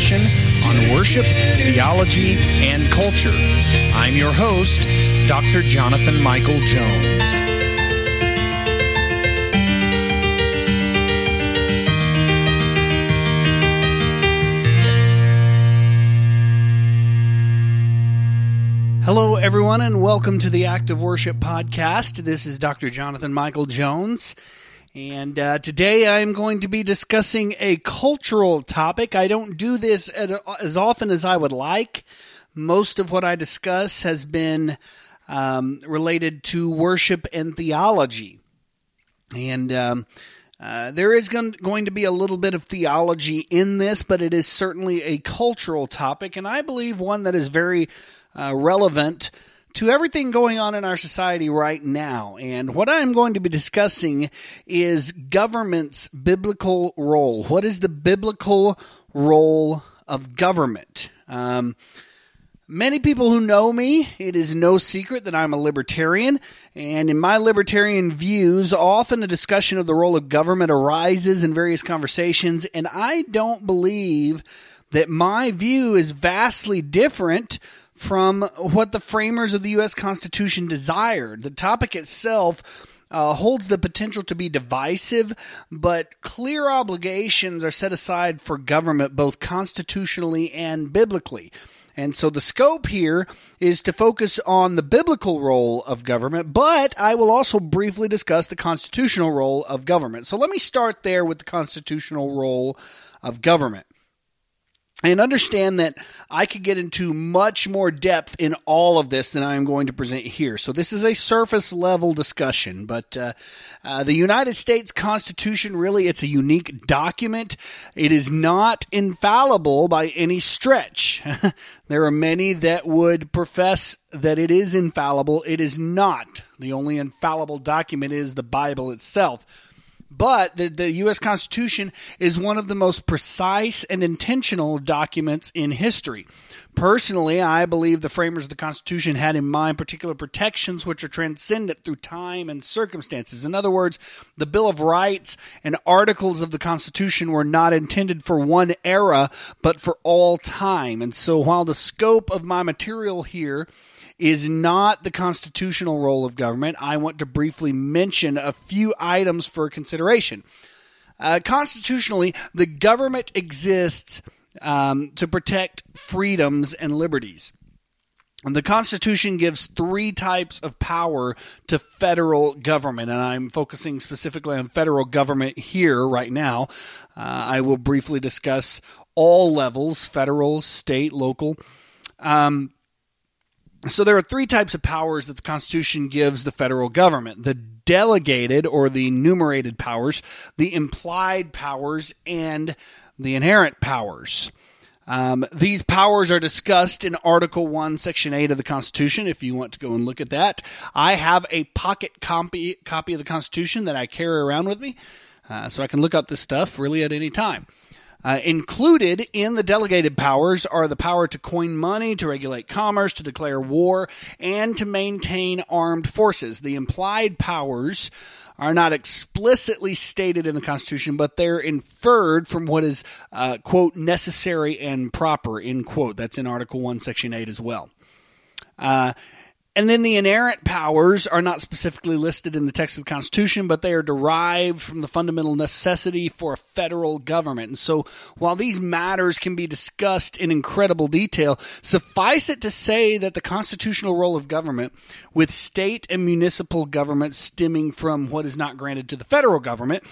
discussion on worship, theology, and culture. I'm your host, Dr. Jonathan Michael Jones. Hello, everyone, and welcome to the Act of Worship Podcast. This is Dr. Jonathan Michael Jones. And uh, today I'm going to be discussing a cultural topic. I don't do this at, as often as I would like. Most of what I discuss has been um, related to worship and theology. And um, uh, there is going to be a little bit of theology in this, but it is certainly a cultural topic, and I believe one that is very uh, relevant to everything going on in our society right now. And what I'm going to be discussing is government's biblical role. What is the biblical role of government? Um, many people who know me, it is no secret that I'm a libertarian. And in my libertarian views, often a discussion of the role of government arises in various conversations. And I don't believe that my view is vastly different from what the framers of the U.S. Constitution desired. The topic itself uh, holds the potential to be divisive, but clear obligations are set aside for government both constitutionally and biblically. And so the scope here is to focus on the biblical role of government, but I will also briefly discuss the constitutional role of government. So let me start there with the constitutional role of government and understand that I could get into much more depth in all of this than I am going to present here. So this is a surface level discussion, but uh, uh, the United States Constitution really it's a unique document. It is not infallible by any stretch. there are many that would profess that it is infallible. It is not. The only infallible document is the Bible itself. But the, the U.S. Constitution is one of the most precise and intentional documents in history. Personally, I believe the framers of the Constitution had in mind particular protections which are transcendent through time and circumstances. In other words, the Bill of Rights and articles of the Constitution were not intended for one era, but for all time. And so while the scope of my material here is not the constitutional role of government. I want to briefly mention a few items for consideration. Uh, constitutionally, the government exists um, to protect freedoms and liberties. And the Constitution gives three types of power to federal government, and I'm focusing specifically on federal government here right now. Uh, I will briefly discuss all levels federal, state, local. Um, so there are three types of powers that the Constitution gives the federal government the delegated or the enumerated powers, the implied powers, and the inherent powers. Um, these powers are discussed in Article 1, Section 8 of the Constitution, if you want to go and look at that. I have a pocket copy, copy of the Constitution that I carry around with me, uh, so I can look up this stuff really at any time. Uh, included in the delegated powers are the power to coin money, to regulate commerce, to declare war, and to maintain armed forces. The implied powers are not explicitly stated in the Constitution, but they're inferred from what is, uh, quote, necessary and proper, end quote. That's in Article 1, Section 8 as well. Uh, and then the inherent powers are not specifically listed in the text of the Constitution, but they are derived from the fundamental necessity for a federal government. And so while these matters can be discussed in incredible detail, suffice it to say that the constitutional role of government, with state and municipal government stemming from what is not granted to the federal government,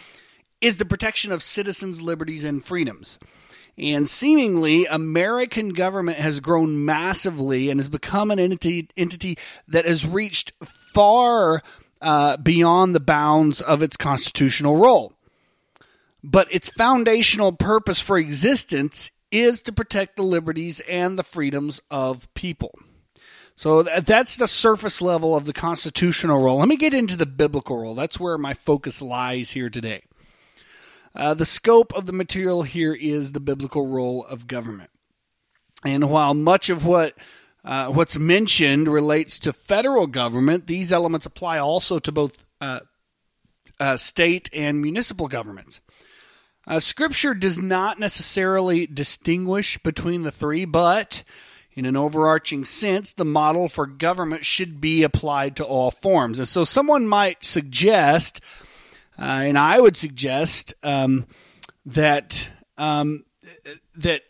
is the protection of citizens' liberties and freedoms. And seemingly, American government has grown massively and has become an entity, entity that has reached far uh, beyond the bounds of its constitutional role. But its foundational purpose for existence is to protect the liberties and the freedoms of people. So that's the surface level of the constitutional role. Let me get into the biblical role. That's where my focus lies here today. Uh, the scope of the material here is the biblical role of government. And while much of what uh, what's mentioned relates to federal government, these elements apply also to both uh, uh state and municipal governments. Uh, scripture does not necessarily distinguish between the three, but in an overarching sense, the model for government should be applied to all forms. And so someone might suggest, and I would suggest, um, that um, that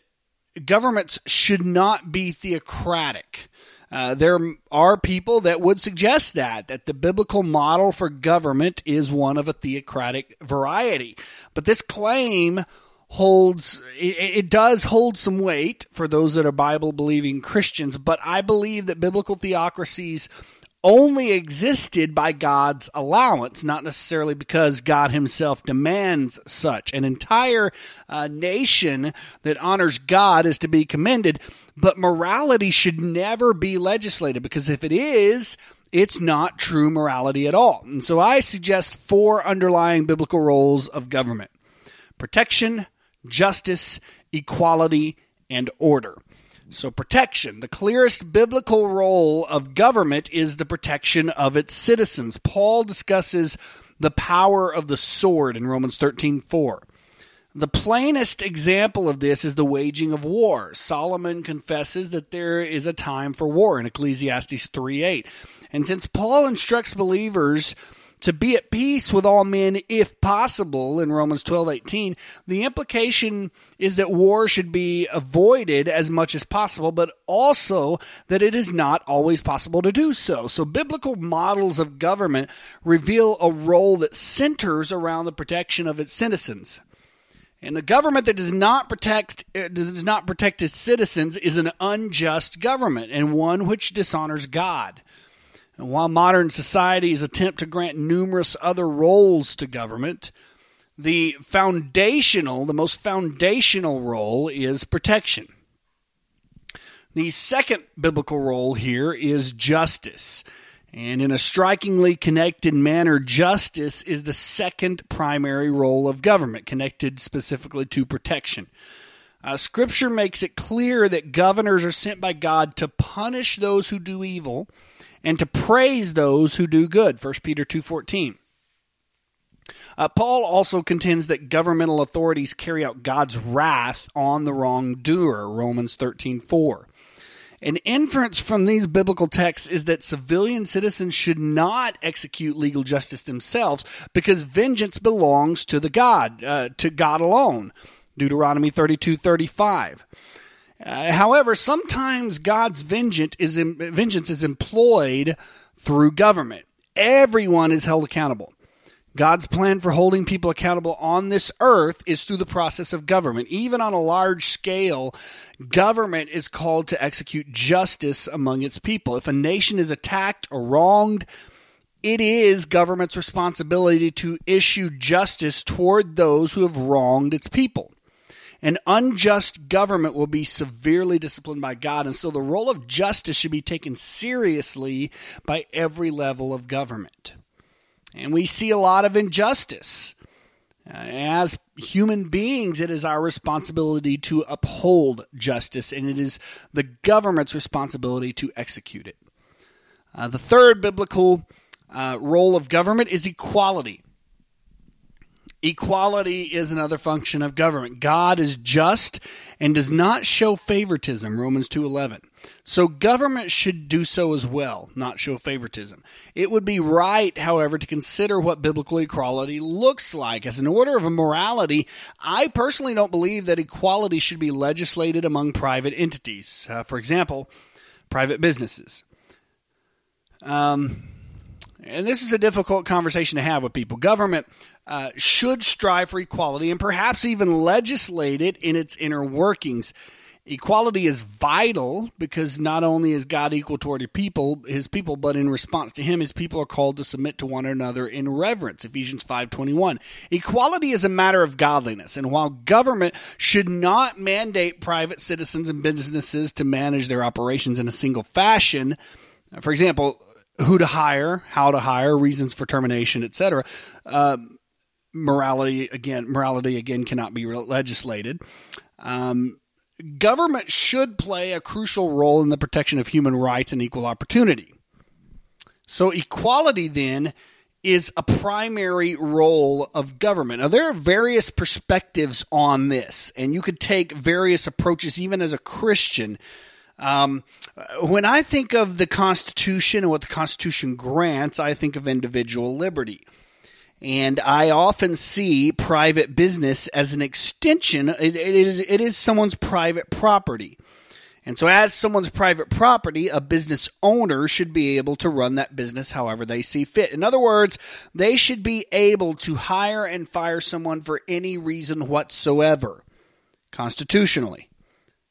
governments should not be theocratic. Uh, there are people that would suggest that that the biblical model for government is one of a theocratic variety, but this claim holds it, it, does hold some weight for those that are Bible believing Christians, but I believe that biblical theocracies only existed by God's allowance, not necessarily because God Himself demands such. An entire uh, nation that honors God is to be commended, but morality should never be legislated because if it is, it's not true morality at all. And so I suggest four underlying biblical roles of government protection, justice, equality, and order. So, protection. The clearest biblical role of government is the protection of its citizens. Paul discusses the power of the sword in Romans 13 4. The plainest example of this is the waging of war. Solomon confesses that there is a time for war in Ecclesiastes 3 8. And since Paul instructs believers to be at peace with all men if possible in Romans 12:18 the implication is that war should be avoided as much as possible but also that it is not always possible to do so. So biblical models of government reveal a role that centers around the protection of its citizens. And a government that does not protect uh, does not protect its citizens is an unjust government and one which dishonors God. And while modern societies attempt to grant numerous other roles to government, the foundational, the most foundational role is protection. The second biblical role here is justice. And in a strikingly connected manner, justice is the second primary role of government, connected specifically to protection. Uh, scripture makes it clear that governors are sent by God to punish those who do evil and to praise those who do good. 1 peter 2.14 uh, paul also contends that governmental authorities carry out god's wrath on the wrongdoer romans 13.4 an inference from these biblical texts is that civilian citizens should not execute legal justice themselves because vengeance belongs to the god uh, to god alone. Deuteronomy 32.35 uh, however, sometimes God's vengeance is, vengeance is employed through government. Everyone is held accountable. God's plan for holding people accountable on this earth is through the process of government. Even on a large scale, government is called to execute justice among its people. If a nation is attacked or wronged, it is government's responsibility to issue justice toward those who have wronged its people. An unjust government will be severely disciplined by God, and so the role of justice should be taken seriously by every level of government. And we see a lot of injustice. Uh, as human beings, it is our responsibility to uphold justice, and it is the government's responsibility to execute it. Uh, the third biblical uh, role of government is equality. Equality is another function of government. God is just and does not show favoritism, Romans 2:11. So government should do so as well, not show favoritism. It would be right, however, to consider what biblical equality looks like. As an order of morality, I personally don't believe that equality should be legislated among private entities. Uh, for example, private businesses. Um, and this is a difficult conversation to have with people. Government uh, should strive for equality and perhaps even legislate it in its inner workings. Equality is vital because not only is God equal toward his people, his people, but in response to him, his people are called to submit to one another in reverence. Ephesians 5:21. Equality is a matter of godliness, and while government should not mandate private citizens and businesses to manage their operations in a single fashion, for example, who to hire, how to hire, reasons for termination, etc. morality again morality again cannot be legislated um, government should play a crucial role in the protection of human rights and equal opportunity so equality then is a primary role of government. Now, there are various perspectives on this, and you could take various approaches even as a Christian. Um, when I think of the Constitution and what the Constitution grants, I think of individual liberty. And I often see private business as an extension. it, it is it is someone's private property. And so, as someone's private property, a business owner should be able to run that business however they see fit. In other words, they should be able to hire and fire someone for any reason whatsoever, constitutionally.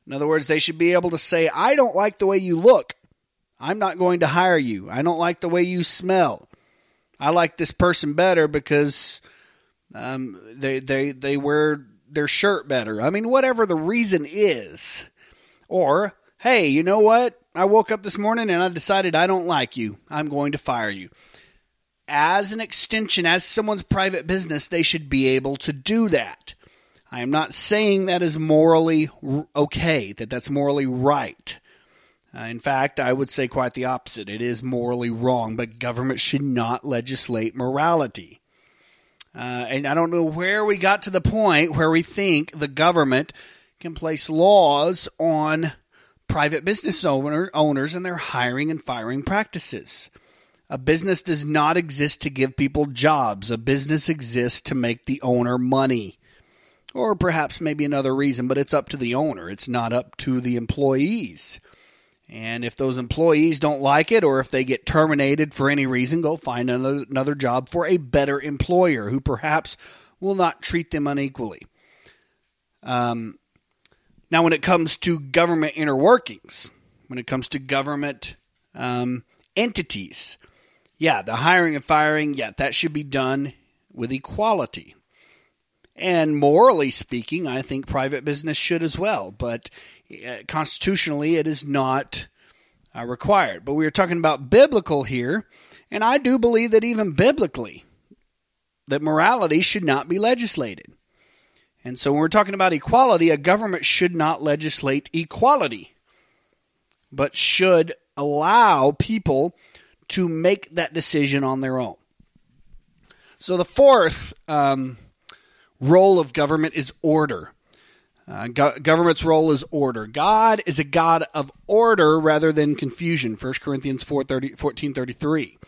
In other words, they should be able to say, I don't like the way you look. I'm not going to hire you. I don't like the way you smell. I like this person better because um, they they they wear their shirt better. I mean, whatever the reason is, or hey, you know what? I woke up this morning and I decided I don't like you. I'm going to fire you. As an extension, as someone's private business, they should be able to do that. I am not saying that is morally okay, that that's morally right. Uh, in fact, I would say quite the opposite. It is morally wrong, but government should not legislate morality. Uh, and I don't know where we got to the point where we think the government can place laws on private business owner, owners and their hiring and firing practices. A business does not exist to give people jobs. A business exists to make the owner money. Or perhaps maybe another reason, but it's up to the owner. It's not up to the employees. And if those employees don't like it or if they get terminated for any reason, go find another, job for a better employer who perhaps will not treat them unequally. Um, now, when it comes to government inner workings, when it comes to government um, entities, yeah, the hiring and firing, yeah, that should be done with equality. And morally speaking, I think private business should as well. But uh, constitutionally, it is not uh, required. But we are talking about biblical here, and I do believe that even biblically, that morality should not be legislated. And so when we're talking about equality, a government should not legislate equality, but should allow people to make that decision on their own. So the fourth um, role of government is order. Uh, go- government's role is order. God is a God of order rather than confusion. 1 Corinthians 4 30, 14 33.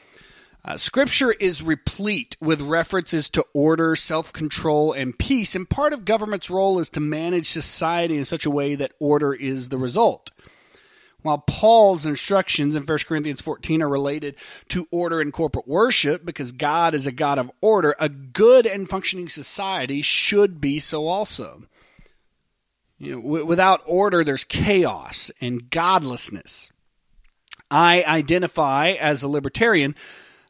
Uh, scripture is replete with references to order, self control, and peace, and part of government's role is to manage society in such a way that order is the result. While Paul's instructions in 1 Corinthians 14 are related to order in corporate worship because God is a God of order, a good and functioning society should be so also. You know, w- without order, there's chaos and godlessness. I identify as a libertarian,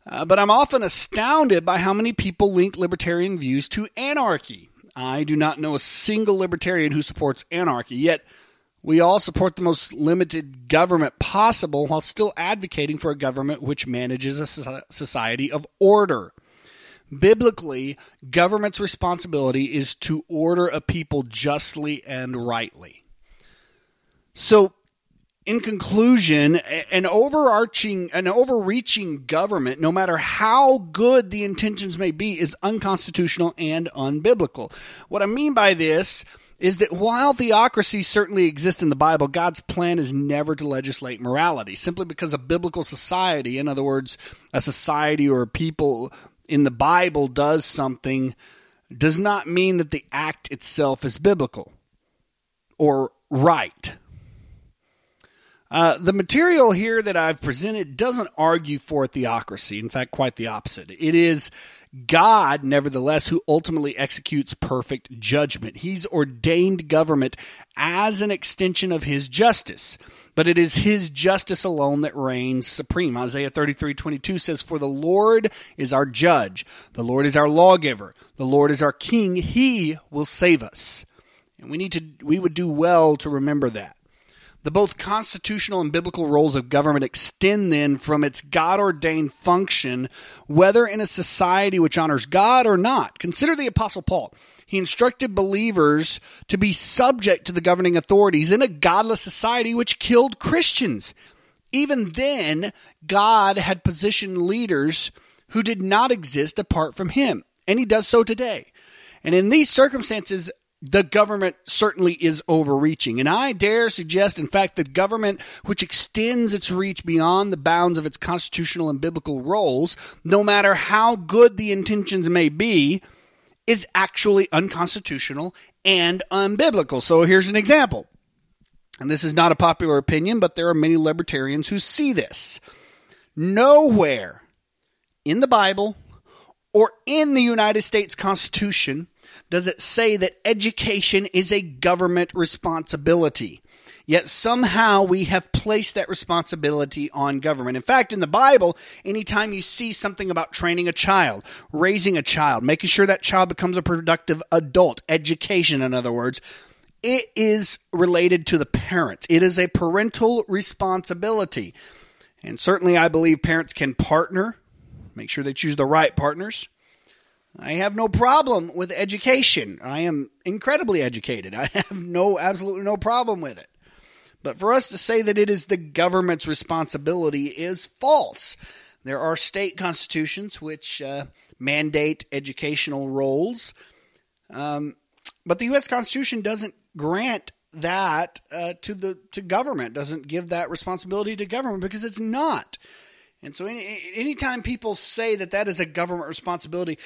uh, but I'm often astounded by how many people link libertarian views to anarchy. I do not know a single libertarian who supports anarchy, yet we all support the most limited government possible while still advocating for a government which manages a society of order. Biblically, government's responsibility is to order a people justly and rightly. So, in conclusion, an overarching, an overreaching government, no matter how good the intentions may be, is unconstitutional and unbiblical. What I mean by this is that while theocracy certainly exists in the Bible, God's plan is never to legislate morality. Simply because a biblical society, in other words, a society or a people in the Bible does something does not mean that the act itself is biblical or right. Uh, the material here that I've presented doesn't argue for theocracy. In fact, quite the opposite. It is God, nevertheless, who ultimately executes perfect judgment. He's ordained government as an extension of his justice but it is his justice alone that reigns supreme. Isaiah 33 22 says, For the Lord is our judge, the Lord is our lawgiver, the Lord is our king, he will save us. And we need to, we would do well to remember that. The both constitutional and biblical roles of government extend then from its God ordained function, whether in a society which honors God or not. Consider the Apostle Paul. He instructed believers to be subject to the governing authorities in a godless society which killed Christians. Even then, God had positioned leaders who did not exist apart from him, and he does so today. And in these circumstances, the government certainly is overreaching. And I dare suggest, in fact, that government which extends its reach beyond the bounds of its constitutional and biblical roles, no matter how good the intentions may be, is actually unconstitutional and unbiblical. So here's an example. And this is not a popular opinion, but there are many libertarians who see this. Nowhere in the Bible or in the United States Constitution does it say that education is a government responsibility. Yet somehow we have placed that responsibility on government. In fact, in the Bible, anytime you see something about training a child, raising a child, making sure that child becomes a productive adult, education, in other words, it is related to the parents. It is a parental responsibility. And certainly, I believe parents can partner, make sure they choose the right partners. I have no problem with education. I am incredibly educated. I have no, absolutely no problem with it. But for us to say that it is the government's responsibility is false. There are state constitutions which uh, mandate educational roles, um, but the U.S. Constitution doesn't grant that uh, to the to government. Doesn't give that responsibility to government because it's not. And so, any, anytime people say that that is a government responsibility,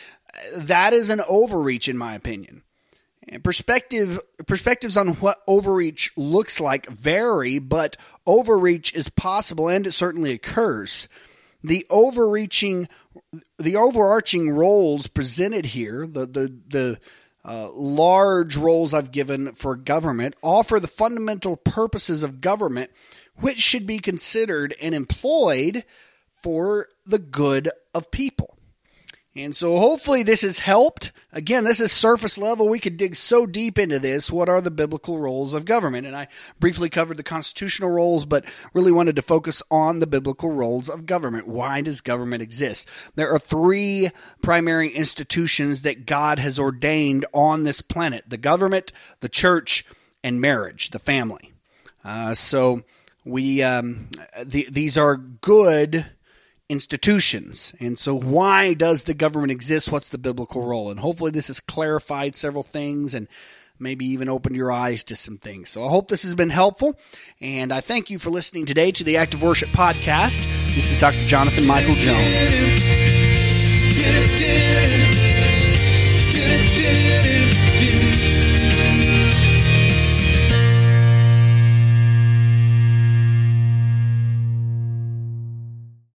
that is an overreach, in my opinion. And perspective perspectives on what overreach looks like vary, but overreach is possible and it certainly occurs. The overreaching, the overarching roles presented here, the the the uh, large roles I've given for government, offer the fundamental purposes of government, which should be considered and employed for the good of people. And so hopefully this has helped. Again, this is surface level. We could dig so deep into this. What are the biblical roles of government? And I briefly covered the constitutional roles, but really wanted to focus on the biblical roles of government. Why does government exist? There are three primary institutions that God has ordained on this planet. The government, the church, and marriage, the family. Uh, so we, um, the, these are good institutions. And so, why does the government exist? What's the biblical role? And hopefully, this has clarified several things and maybe even opened your eyes to some things. So, I hope this has been helpful. And I thank you for listening today to the Act of Worship Podcast. This is Dr. Jonathan Michael Jones.